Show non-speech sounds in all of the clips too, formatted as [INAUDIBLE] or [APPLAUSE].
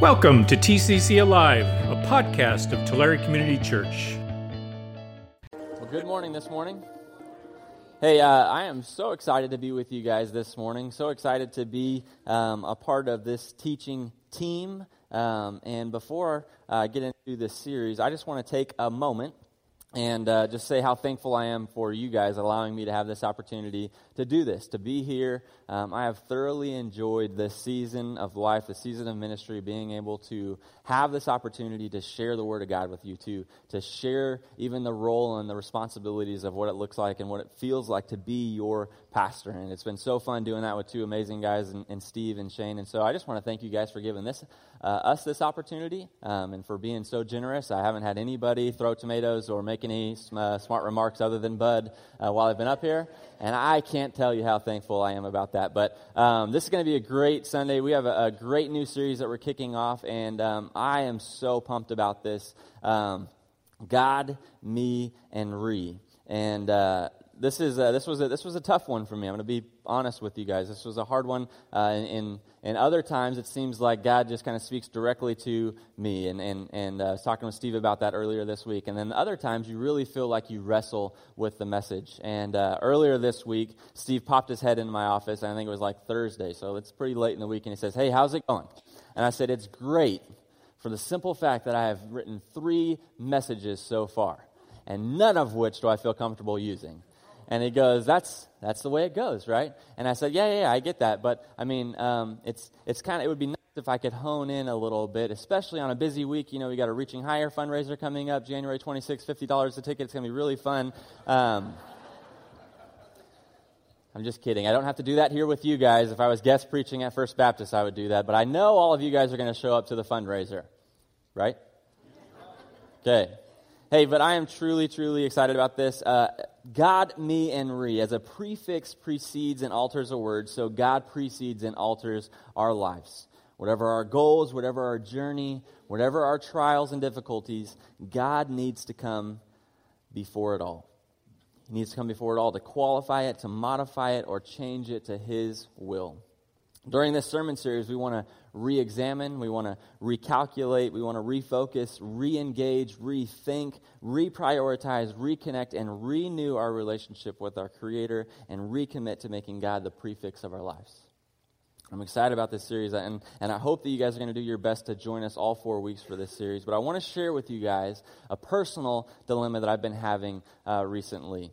Welcome to TCC Alive, a podcast of Tulare Community Church. Well, good morning this morning. Hey, uh, I am so excited to be with you guys this morning. So excited to be um, a part of this teaching team. Um, and before I uh, get into this series, I just want to take a moment and uh, just say how thankful I am for you guys allowing me to have this opportunity to do this, to be here. Um, I have thoroughly enjoyed this season of life, the season of ministry, being able to have this opportunity to share the Word of God with you, to, to share even the role and the responsibilities of what it looks like and what it feels like to be your pastor. And it's been so fun doing that with two amazing guys, and, and Steve and Shane. And so I just want to thank you guys for giving this uh, us this opportunity um, and for being so generous. I haven't had anybody throw tomatoes or make any uh, smart remarks other than Bud uh, while I've been up here. And I can't tell you how thankful I am about that. But um, this is going to be a great Sunday. We have a, a, great new series that we're kicking off, and um, I am so pumped about this. Um, God, me, and Re. And uh, this is uh, this was a, this was a tough one for me. I'm going to be honest with you guys. This was a hard one. Uh, in in other times, it seems like God just kind of speaks directly to me. And and and uh, I was talking with Steve about that earlier this week. And then other times, you really feel like you wrestle with the message. And uh, earlier this week, Steve popped his head into my office. I think it was like Thursday, so it's pretty late in the week. And he says, "Hey, how's it going?" And I said, "It's great." For the simple fact that I have written three messages so far, and none of which do I feel comfortable using. And he goes, that's, that's the way it goes, right? And I said, yeah, yeah, I get that. But I mean, um, it's, it's kind of, it would be nice if I could hone in a little bit, especially on a busy week. You know, we got a Reaching Higher fundraiser coming up, January 26th, $50 a ticket. It's going to be really fun. Um, I'm just kidding. I don't have to do that here with you guys. If I was guest preaching at First Baptist, I would do that. But I know all of you guys are going to show up to the fundraiser, right? Okay. Hey, but I am truly, truly excited about this. Uh, God, me, and re. As a prefix precedes and alters a word, so God precedes and alters our lives. Whatever our goals, whatever our journey, whatever our trials and difficulties, God needs to come before it all. He needs to come before it all to qualify it, to modify it, or change it to His will. During this sermon series, we want to re examine, we want to recalculate, we want to refocus, re engage, rethink, reprioritize, reconnect, and renew our relationship with our Creator and recommit to making God the prefix of our lives. I'm excited about this series, and, and I hope that you guys are going to do your best to join us all four weeks for this series. But I want to share with you guys a personal dilemma that I've been having uh, recently.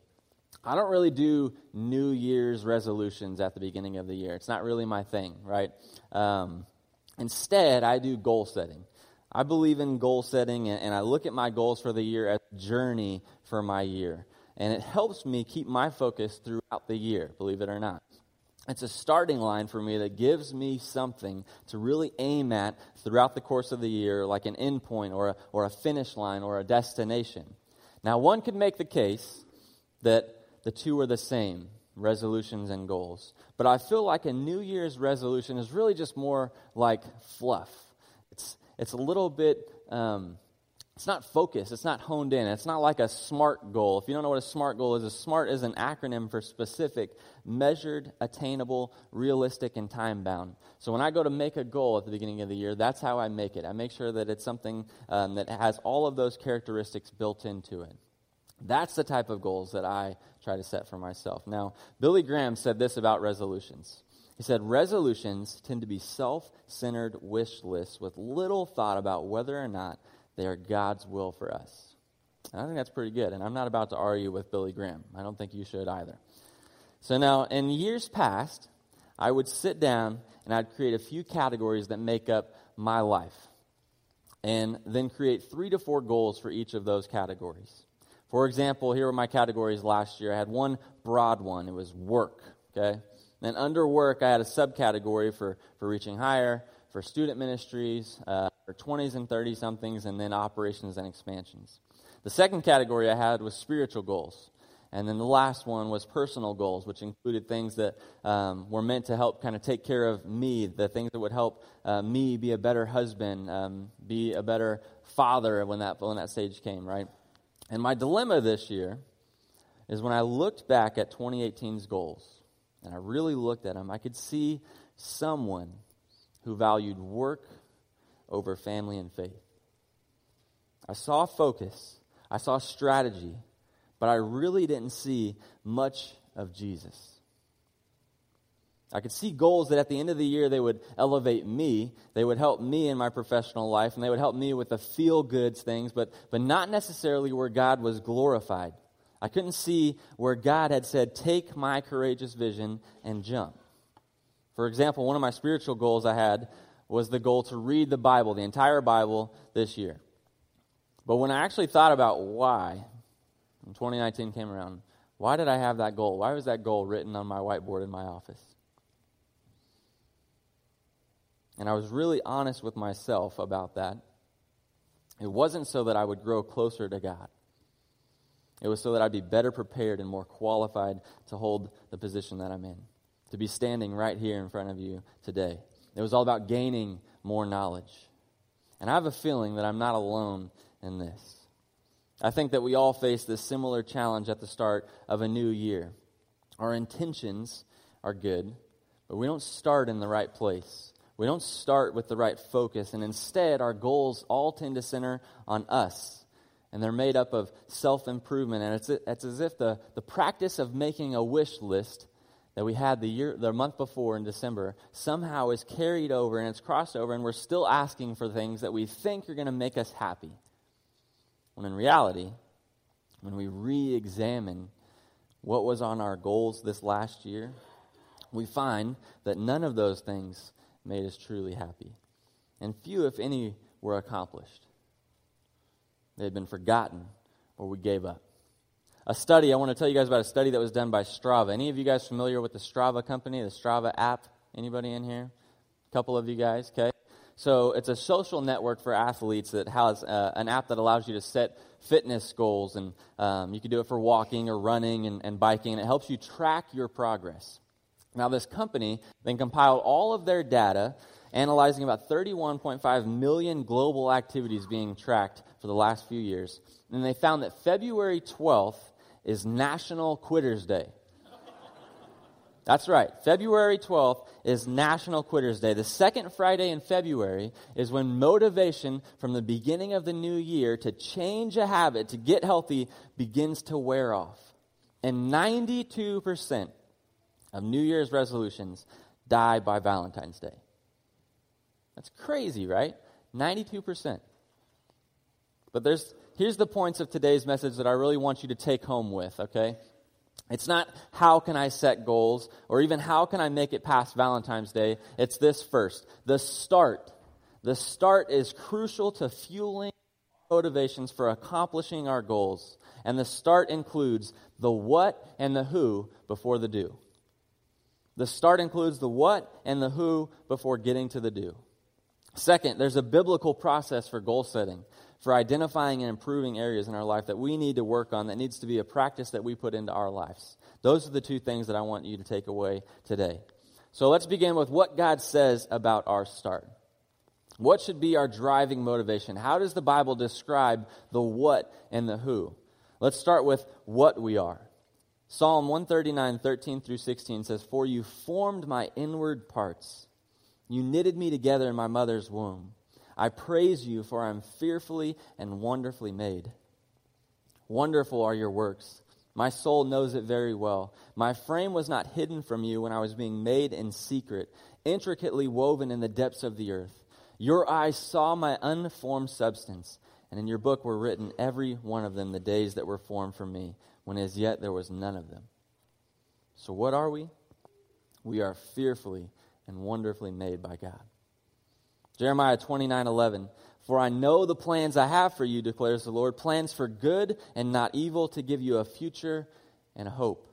I don't really do New Year's resolutions at the beginning of the year. It's not really my thing, right? Um, instead, I do goal setting. I believe in goal setting, and, I look at my goals for the year as a journey for my year. And it helps me keep my focus throughout the year, believe it or not. It's a starting line for me that gives me something to really aim at throughout the course of the year, like an endpoint or a, or a finish line or a destination. Now, one could make the case that the two are the same resolutions and goals. But I feel like a New Year's resolution is really just more like fluff. It's, it's a little bit, um, it's not focused, it's not honed in. It's not like a SMART goal. If you don't know what a SMART goal is, a SMART is an acronym for specific, measured, attainable, realistic, and time bound. So when I go to make a goal at the beginning of the year, that's how I make it. I make sure that it's something um, that has all of those characteristics built into it. That's the type of goals that I try to set for myself. Now, Billy Graham said this about resolutions. He said, Resolutions tend to be self centered wish lists with little thought about whether or not they are God's will for us. And I think that's pretty good. And I'm not about to argue with Billy Graham. I don't think you should either. So now, in years past, I would sit down and I'd create a few categories that make up my life. And then create three to four goals for each of those categories. For example, here were my categories last year. I had one broad one, it was work, okay? Then under work, I had a subcategory for, for reaching higher, for student ministries, uh, for 20s and 30 somethings, and then operations and expansions. The second category I had was spiritual goals. And then the last one was personal goals, which included things that um, were meant to help kind of take care of me, the things that would help uh, me be a better husband, um, be a better father when that, when that stage came, right? And my dilemma this year is when I looked back at 2018's goals, and I really looked at them, I could see someone who valued work over family and faith. I saw focus, I saw strategy, but I really didn't see much of Jesus. I could see goals that at the end of the year they would elevate me, they would help me in my professional life, and they would help me with the feel goods things, but, but not necessarily where God was glorified. I couldn't see where God had said, Take my courageous vision and jump. For example, one of my spiritual goals I had was the goal to read the Bible, the entire Bible, this year. But when I actually thought about why, when 2019 came around, why did I have that goal? Why was that goal written on my whiteboard in my office? And I was really honest with myself about that. It wasn't so that I would grow closer to God. It was so that I'd be better prepared and more qualified to hold the position that I'm in, to be standing right here in front of you today. It was all about gaining more knowledge. And I have a feeling that I'm not alone in this. I think that we all face this similar challenge at the start of a new year. Our intentions are good, but we don't start in the right place. We don't start with the right focus, and instead, our goals all tend to center on us. And they're made up of self improvement. And it's, it's as if the, the practice of making a wish list that we had the year the month before in December somehow is carried over and it's crossed over and we're still asking for things that we think are going to make us happy. When in reality, when we re-examine what was on our goals this last year, we find that none of those things made us truly happy. And few, if any, were accomplished. They had been forgotten or we gave up. A study, I want to tell you guys about a study that was done by Strava. Any of you guys familiar with the Strava company, the Strava app? Anybody in here? A couple of you guys, okay? So it's a social network for athletes that has uh, an app that allows you to set fitness goals, and um, you can do it for walking or running and, and biking, and it helps you track your progress. Now, this company then compiled all of their data, analyzing about 31.5 million global activities being tracked for the last few years. And they found that February 12th is National Quitters Day. That's right. February 12th is National Quitters Day. The second Friday in February is when motivation from the beginning of the new year to change a habit, to get healthy, begins to wear off. And 92% of New Year's resolutions die by Valentine's Day. That's crazy, right? 92%. But there's here's the points of today's message that I really want you to take home with, okay? It's not how can I set goals or even how can I make it past Valentine's Day. It's this first. The start. The start is crucial to fueling motivations for accomplishing our goals. And the start includes the what and the who before the do. The start includes the what and the who before getting to the do. Second, there's a biblical process for goal setting, for identifying and improving areas in our life that we need to work on, that needs to be a practice that we put into our lives. Those are the two things that I want you to take away today. So let's begin with what God says about our start. What should be our driving motivation? How does the Bible describe the what and the who? Let's start with what we are. Psalm 139, 13 through 16 says, For you formed my inward parts. You knitted me together in my mother's womb. I praise you, for I am fearfully and wonderfully made. Wonderful are your works. My soul knows it very well. My frame was not hidden from you when I was being made in secret, intricately woven in the depths of the earth. Your eyes saw my unformed substance, and in your book were written every one of them the days that were formed for me when as yet there was none of them. So, what are we? We are fearfully and wonderfully made by God. Jeremiah 29 11. For I know the plans I have for you, declares the Lord plans for good and not evil, to give you a future and a hope.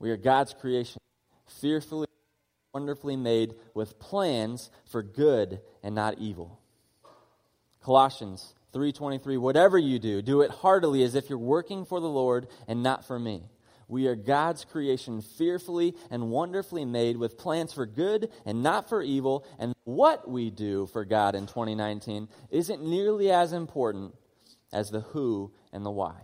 We are God's creation, fearfully, wonderfully made with plans for good and not evil. Colossians 3:23 Whatever you do, do it heartily as if you're working for the Lord and not for me. We are God's creation, fearfully and wonderfully made with plans for good and not for evil, and what we do for God in 2019 isn't nearly as important as the who and the why.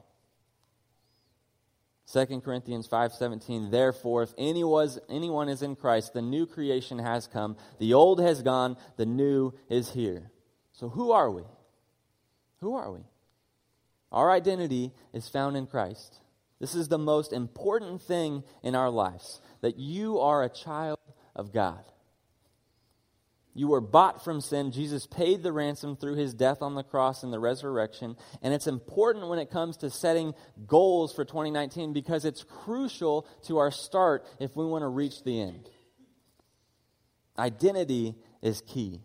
2 Corinthians 5:17 Therefore if anyone, anyone is in Christ the new creation has come the old has gone the new is here So, who are we? Who are we? Our identity is found in Christ. This is the most important thing in our lives that you are a child of God. You were bought from sin. Jesus paid the ransom through his death on the cross and the resurrection. And it's important when it comes to setting goals for 2019 because it's crucial to our start if we want to reach the end. Identity is key.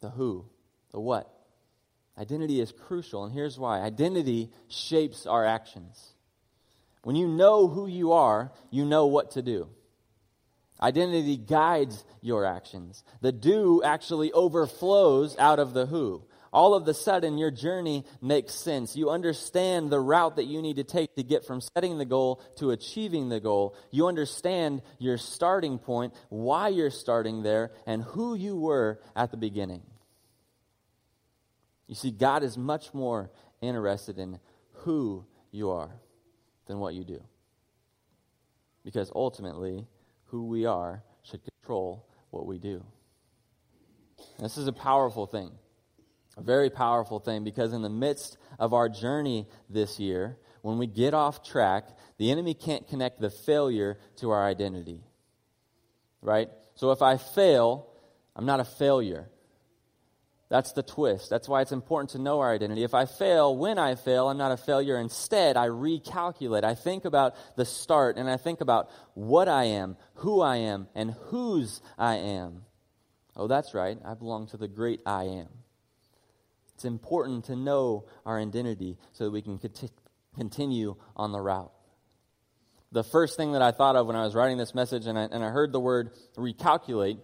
The who, the what. Identity is crucial, and here's why identity shapes our actions. When you know who you are, you know what to do. Identity guides your actions. The do actually overflows out of the who. All of the sudden, your journey makes sense. You understand the route that you need to take to get from setting the goal to achieving the goal. You understand your starting point, why you're starting there, and who you were at the beginning. You see, God is much more interested in who you are than what you do. Because ultimately, who we are should control what we do. this is a powerful thing, a very powerful thing, because in the midst of our journey this year, when we get off track, the enemy can't connect the failure to our identity. Right? So if I fail, I'm not a failure. That's the twist. That's why it's important to know our identity. If I fail, when I fail, I'm not a failure. Instead, I recalculate. I think about the start and I think about what I am, who I am, and whose I am. Oh, that's right. I belong to the great I am. It's important to know our identity so that we can conti- continue on the route. The first thing that I thought of when I was writing this message and I, and I heard the word recalculate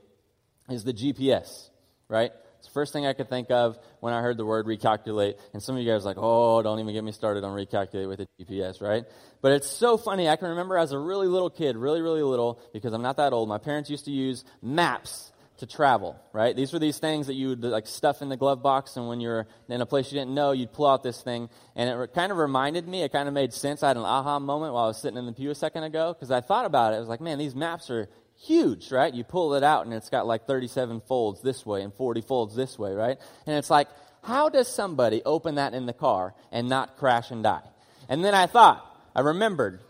is the GPS, right? It's the first thing I could think of when I heard the word recalculate. And some of you guys like, oh, don't even get me started on recalculate with a GPS, right? But it's so funny. I can remember as a really little kid, really, really little, because I'm not that old, my parents used to use maps to travel, right? These were these things that you would like stuff in the glove box, and when you're in a place you didn't know, you'd pull out this thing, and it kind of reminded me. It kind of made sense. I had an aha moment while I was sitting in the pew a second ago because I thought about it. I was like, man, these maps are huge, right? You pull it out and it's got like 37 folds this way and 40 folds this way, right? And it's like, how does somebody open that in the car and not crash and die? And then I thought, I remembered,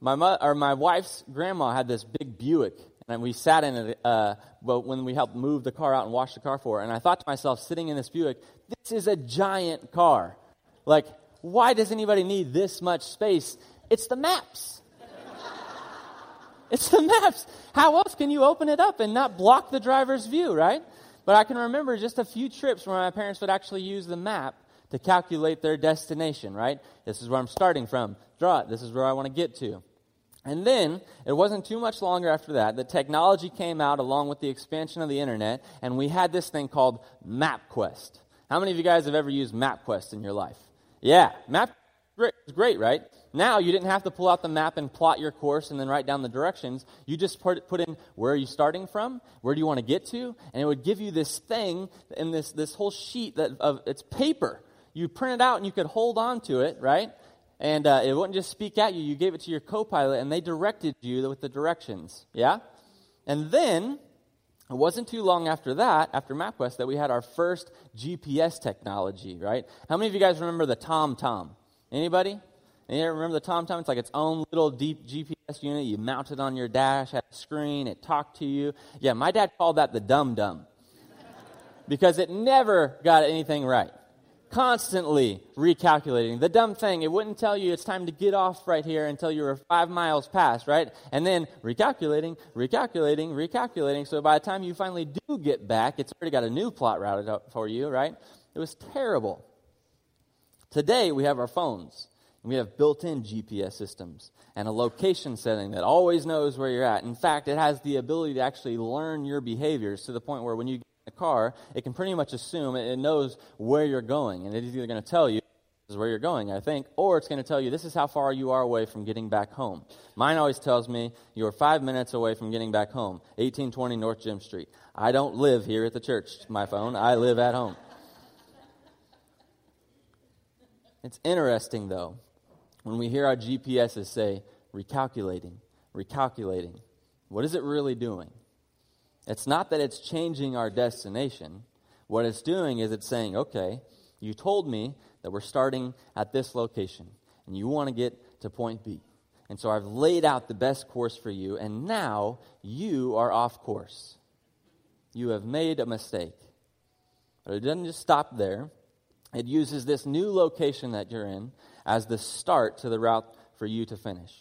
my mo- or my wife's grandma had this big Buick, and we sat in it uh, when we helped move the car out and wash the car for her. And I thought to myself, sitting in this Buick, this is a giant car. Like, why does anybody need this much space? It's the maps. It's the maps. How else can you open it up and not block the driver's view, right? But I can remember just a few trips where my parents would actually use the map to calculate their destination, right? This is where I'm starting from. Draw it. This is where I want to get to. And then, it wasn't too much longer after that, that technology came out along with the expansion of the internet, and we had this thing called MapQuest. How many of you guys have ever used MapQuest in your life? Yeah, Map is great, right? Now you didn't have to pull out the map and plot your course and then write down the directions. You just put, put in where are you starting from, where do you want to get to, and it would give you this thing in this, this whole sheet that of it's paper. You print it out and you could hold on to it, right? And uh, it wouldn't just speak at you. You gave it to your co-pilot and they directed you with the directions. Yeah? And then it wasn't too long after that, after MapQuest, that we had our first GPS technology, right? How many of you guys remember the TomTom? Anybody? And you remember the TomTom? It's like its own little deep GPS unit. You mount it on your dash, had a screen, it talked to you. Yeah, my dad called that the dum dum [LAUGHS] because it never got anything right. Constantly recalculating. The dumb thing, it wouldn't tell you it's time to get off right here until you were five miles past, right? And then recalculating, recalculating, recalculating. So by the time you finally do get back, it's already got a new plot routed up for you, right? It was terrible. Today, we have our phones. We have built in GPS systems and a location setting that always knows where you're at. In fact, it has the ability to actually learn your behaviors to the point where when you get in the car, it can pretty much assume it knows where you're going. And it is either going to tell you this is where you're going, I think, or it's going to tell you this is how far you are away from getting back home. Mine always tells me you're five minutes away from getting back home, 1820 North Gym Street. I don't live here at the church, my phone. I live at home. It's interesting, though, when we hear our GPSs say, recalculating, recalculating, what is it really doing? It's not that it's changing our destination. What it's doing is it's saying, okay, you told me that we're starting at this location, and you want to get to point B. And so I've laid out the best course for you, and now you are off course. You have made a mistake. But it doesn't just stop there. It uses this new location that you're in as the start to the route for you to finish.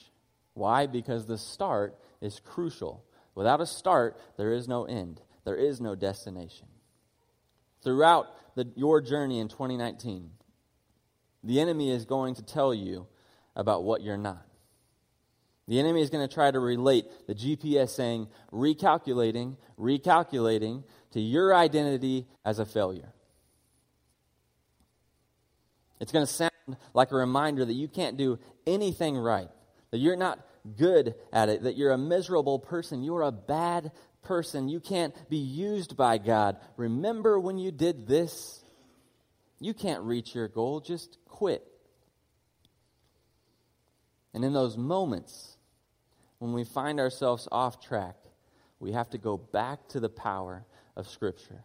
Why? Because the start is crucial. Without a start, there is no end, there is no destination. Throughout the, your journey in 2019, the enemy is going to tell you about what you're not. The enemy is going to try to relate the GPS saying, recalculating, recalculating to your identity as a failure. It's going to sound like a reminder that you can't do anything right, that you're not good at it, that you're a miserable person, you're a bad person, you can't be used by God. Remember when you did this? You can't reach your goal, just quit. And in those moments, when we find ourselves off track, we have to go back to the power of Scripture,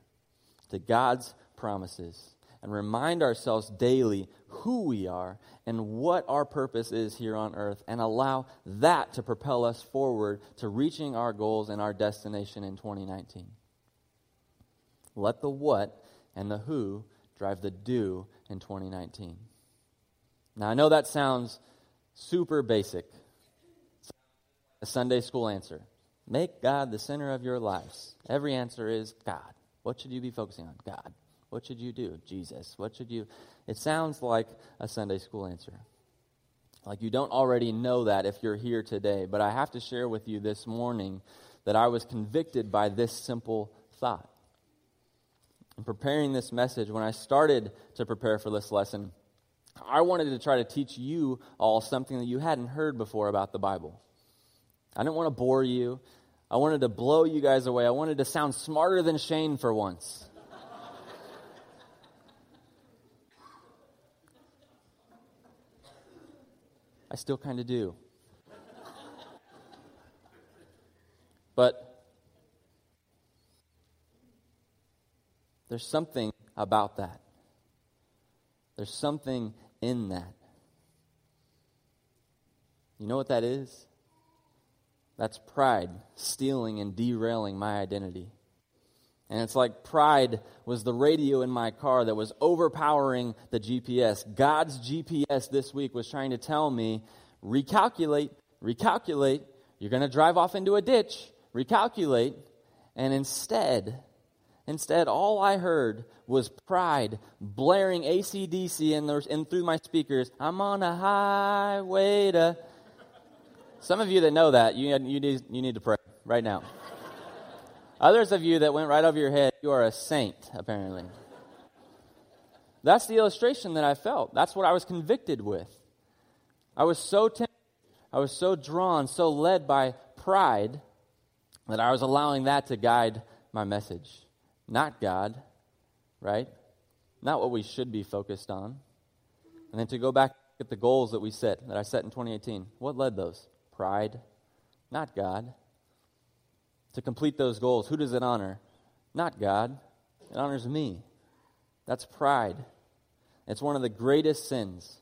to God's promises, and remind ourselves daily who we are and what our purpose is here on earth, and allow that to propel us forward to reaching our goals and our destination in 2019. Let the what and the who drive the do in 2019. Now, I know that sounds super basic. A Sunday school answer. Make God the center of your lives. Every answer is God. What should you be focusing on? God. What should you do? Jesus. What should you. It sounds like a Sunday school answer. Like you don't already know that if you're here today, but I have to share with you this morning that I was convicted by this simple thought. In preparing this message, when I started to prepare for this lesson, I wanted to try to teach you all something that you hadn't heard before about the Bible. I didn't want to bore you. I wanted to blow you guys away. I wanted to sound smarter than Shane for once. I still kind of do. But there's something about that. There's something in that. You know what that is? That's pride stealing and derailing my identity. And it's like pride was the radio in my car that was overpowering the GPS. God's GPS this week was trying to tell me recalculate, recalculate. You're going to drive off into a ditch, recalculate. And instead, instead, all I heard was pride blaring ACDC in, the, in through my speakers. I'm on a highway to. Some of you that know that, you, you, need, you need to pray right now. Others of you that went right over your head, you are a saint, apparently. That's the illustration that I felt. That's what I was convicted with. I was so tempted, I was so drawn, so led by pride that I was allowing that to guide my message. Not God, right? Not what we should be focused on. And then to go back at the goals that we set, that I set in 2018. What led those? Pride, not God to complete those goals. Who does it honor? Not God. It honors me. That's pride. It's one of the greatest sins.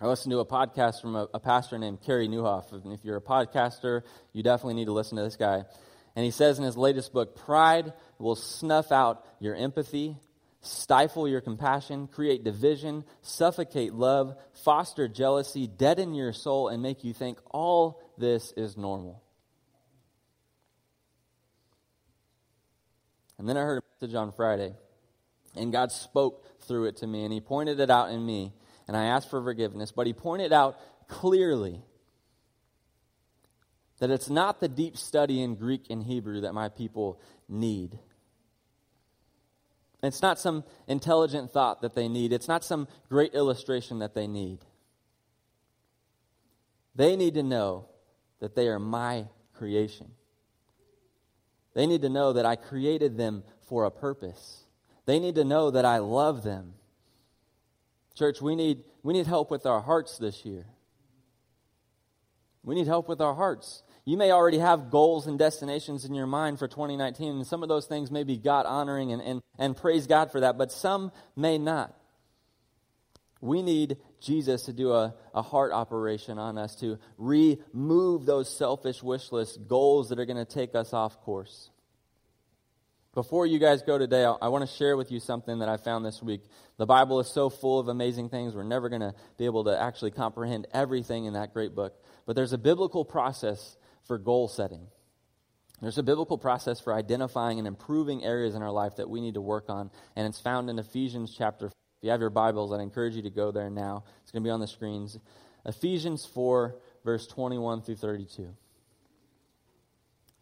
I listened to a podcast from a, a pastor named Carey Nieuwhof. And if you're a podcaster, you definitely need to listen to this guy. And he says in his latest book pride will snuff out your empathy, stifle your compassion, create division, suffocate love, foster jealousy, deaden your soul, and make you think all this is normal. And then I heard a message on Friday, and God spoke through it to me, and He pointed it out in me, and I asked for forgiveness, but He pointed out clearly that it's not the deep study in Greek and Hebrew that my people need. It's not some intelligent thought that they need. It's not some great illustration that they need. They need to know that they are my creation. They need to know that I created them for a purpose. They need to know that I love them. Church, we need, we need help with our hearts this year. We need help with our hearts. You may already have goals and destinations in your mind for 2019, and some of those things may be God honoring and, and, and praise God for that, but some may not. We need Jesus to do a, a heart operation on us to remove those selfish wish list goals that are going to take us off course. Before you guys go today, I, I want to share with you something that I found this week. The Bible is so full of amazing things, we're never going to be able to actually comprehend everything in that great book. But there's a biblical process for goal setting. There's a biblical process for identifying and improving areas in our life that we need to work on, and it's found in Ephesians chapter if you have your Bibles, I'd encourage you to go there now. It's going to be on the screens. Ephesians 4, verse 21 through 32.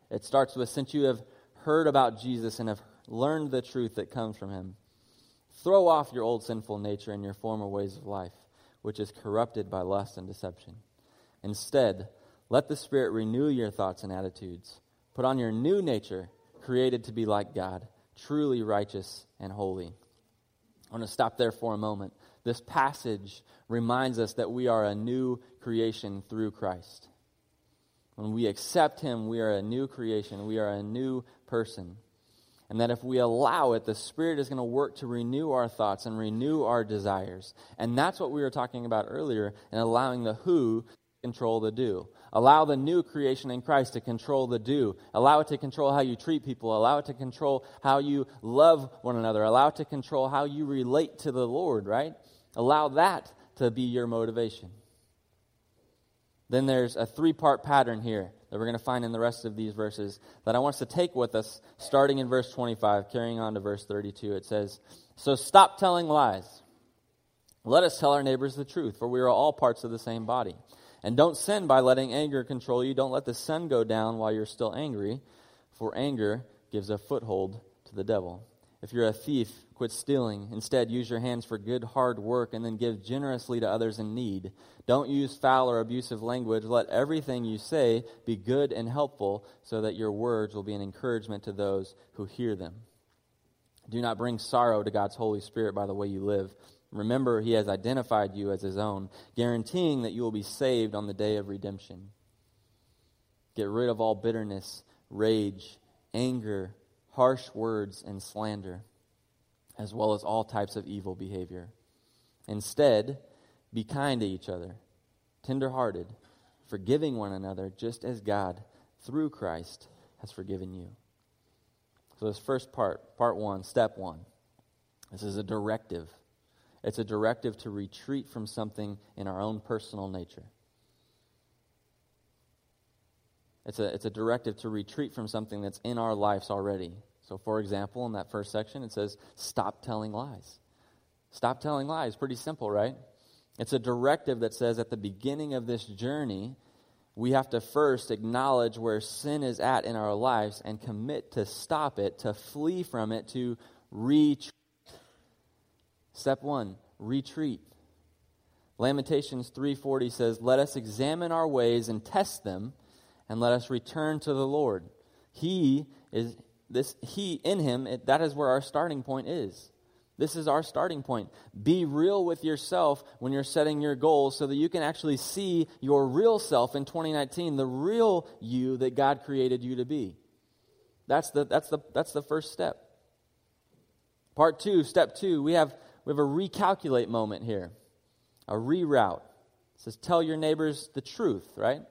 It starts with Since you have heard about Jesus and have learned the truth that comes from him, throw off your old sinful nature and your former ways of life, which is corrupted by lust and deception. Instead, let the Spirit renew your thoughts and attitudes. Put on your new nature, created to be like God, truly righteous and holy. I want to stop there for a moment. This passage reminds us that we are a new creation through Christ. When we accept Him, we are a new creation, we are a new person. And that if we allow it, the Spirit is going to work to renew our thoughts and renew our desires. And that's what we were talking about earlier in allowing the who control the do. Allow the new creation in Christ to control the do. Allow it to control how you treat people. Allow it to control how you love one another. Allow it to control how you relate to the Lord, right? Allow that to be your motivation. Then there's a three part pattern here that we're going to find in the rest of these verses that I want us to take with us, starting in verse 25, carrying on to verse 32. It says, So stop telling lies. Let us tell our neighbors the truth, for we are all parts of the same body. And don't sin by letting anger control you. Don't let the sun go down while you're still angry, for anger gives a foothold to the devil. If you're a thief, quit stealing. Instead, use your hands for good, hard work and then give generously to others in need. Don't use foul or abusive language. Let everything you say be good and helpful so that your words will be an encouragement to those who hear them. Do not bring sorrow to God's Holy Spirit by the way you live. Remember, he has identified you as his own, guaranteeing that you will be saved on the day of redemption. Get rid of all bitterness, rage, anger, harsh words, and slander, as well as all types of evil behavior. Instead, be kind to each other, tenderhearted, forgiving one another, just as God, through Christ, has forgiven you. So, this first part, part one, step one, this is a directive. It's a directive to retreat from something in our own personal nature. It's a, it's a directive to retreat from something that's in our lives already. So, for example, in that first section, it says, Stop telling lies. Stop telling lies. Pretty simple, right? It's a directive that says at the beginning of this journey, we have to first acknowledge where sin is at in our lives and commit to stop it, to flee from it, to retreat Step 1, retreat. Lamentations 3:40 says, "Let us examine our ways and test them, and let us return to the Lord." He is this he in him, it, that is where our starting point is. This is our starting point. Be real with yourself when you're setting your goals so that you can actually see your real self in 2019, the real you that God created you to be. That's the, that's the, that's the first step. Part two, step two, we have we have a recalculate moment here, a reroute. It says, Tell your neighbors the truth, right?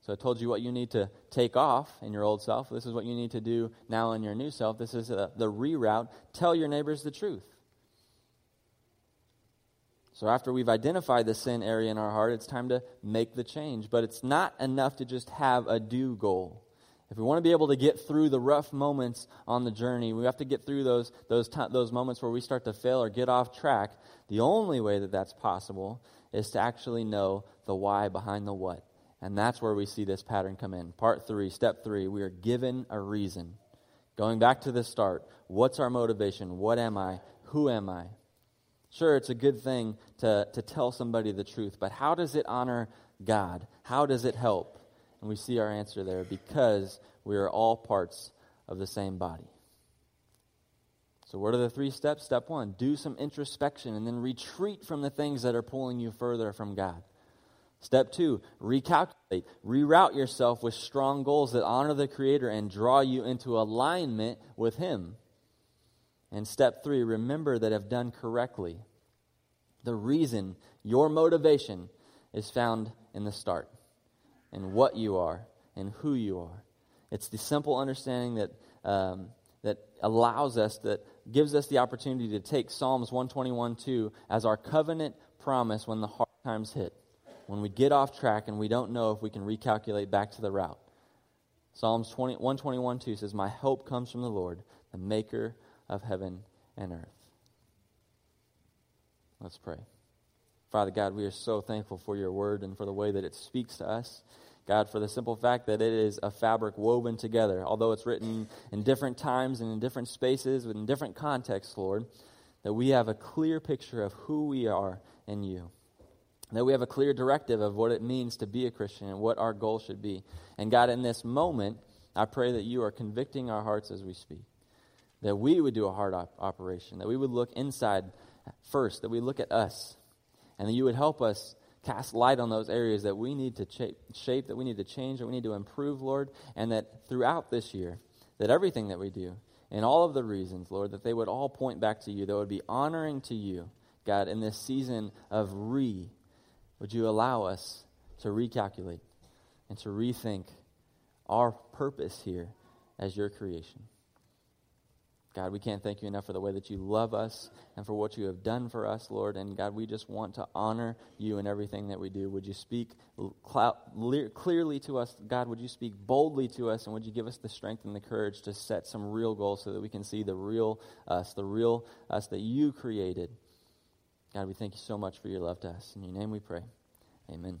So I told you what you need to take off in your old self. This is what you need to do now in your new self. This is a, uh, the reroute. Tell your neighbors the truth. So after we've identified the sin area in our heart, it's time to make the change. But it's not enough to just have a do goal. If we want to be able to get through the rough moments on the journey, we have to get through those, those, t- those moments where we start to fail or get off track. The only way that that's possible is to actually know the why behind the what. And that's where we see this pattern come in. Part three, step three, we are given a reason. Going back to the start, what's our motivation? What am I? Who am I? Sure, it's a good thing to, to tell somebody the truth, but how does it honor God? How does it help? And we see our answer there because we are all parts of the same body. So, what are the three steps? Step one do some introspection and then retreat from the things that are pulling you further from God. Step two recalculate Reroute yourself with strong goals that honor the Creator and draw you into alignment with Him. And step three, remember that if done correctly, the reason, your motivation, is found in the start, in what you are, and who you are. It's the simple understanding that, um, that allows us, that gives us the opportunity to take Psalms 121 2 as our covenant promise when the hard times hit, when we get off track and we don't know if we can recalculate back to the route. Psalms 20, 121 2 says, My hope comes from the Lord, the maker of heaven and earth. Let's pray. Father God, we are so thankful for your word and for the way that it speaks to us. God, for the simple fact that it is a fabric woven together, although it's written in different times and in different spaces, in different contexts, Lord, that we have a clear picture of who we are in you. That we have a clear directive of what it means to be a Christian and what our goal should be. And God, in this moment, I pray that you are convicting our hearts as we speak. That we would do a heart op- operation, that we would look inside first, that we look at us, and that you would help us cast light on those areas that we need to shape, that we need to change, that we need to improve, Lord, and that throughout this year, that everything that we do, and all of the reasons, Lord, that they would all point back to you, that would be honoring to you, God, in this season of re. Would you allow us to recalculate and to rethink our purpose here as your creation? God, we can't thank you enough for the way that you love us and for what you have done for us, Lord. And God, we just want to honor you in everything that we do. Would you speak clearly to us? God, would you speak boldly to us? And would you give us the strength and the courage to set some real goals so that we can see the real us, the real us that you created? God, we thank you so much for your love to us. In your name we pray. Amen.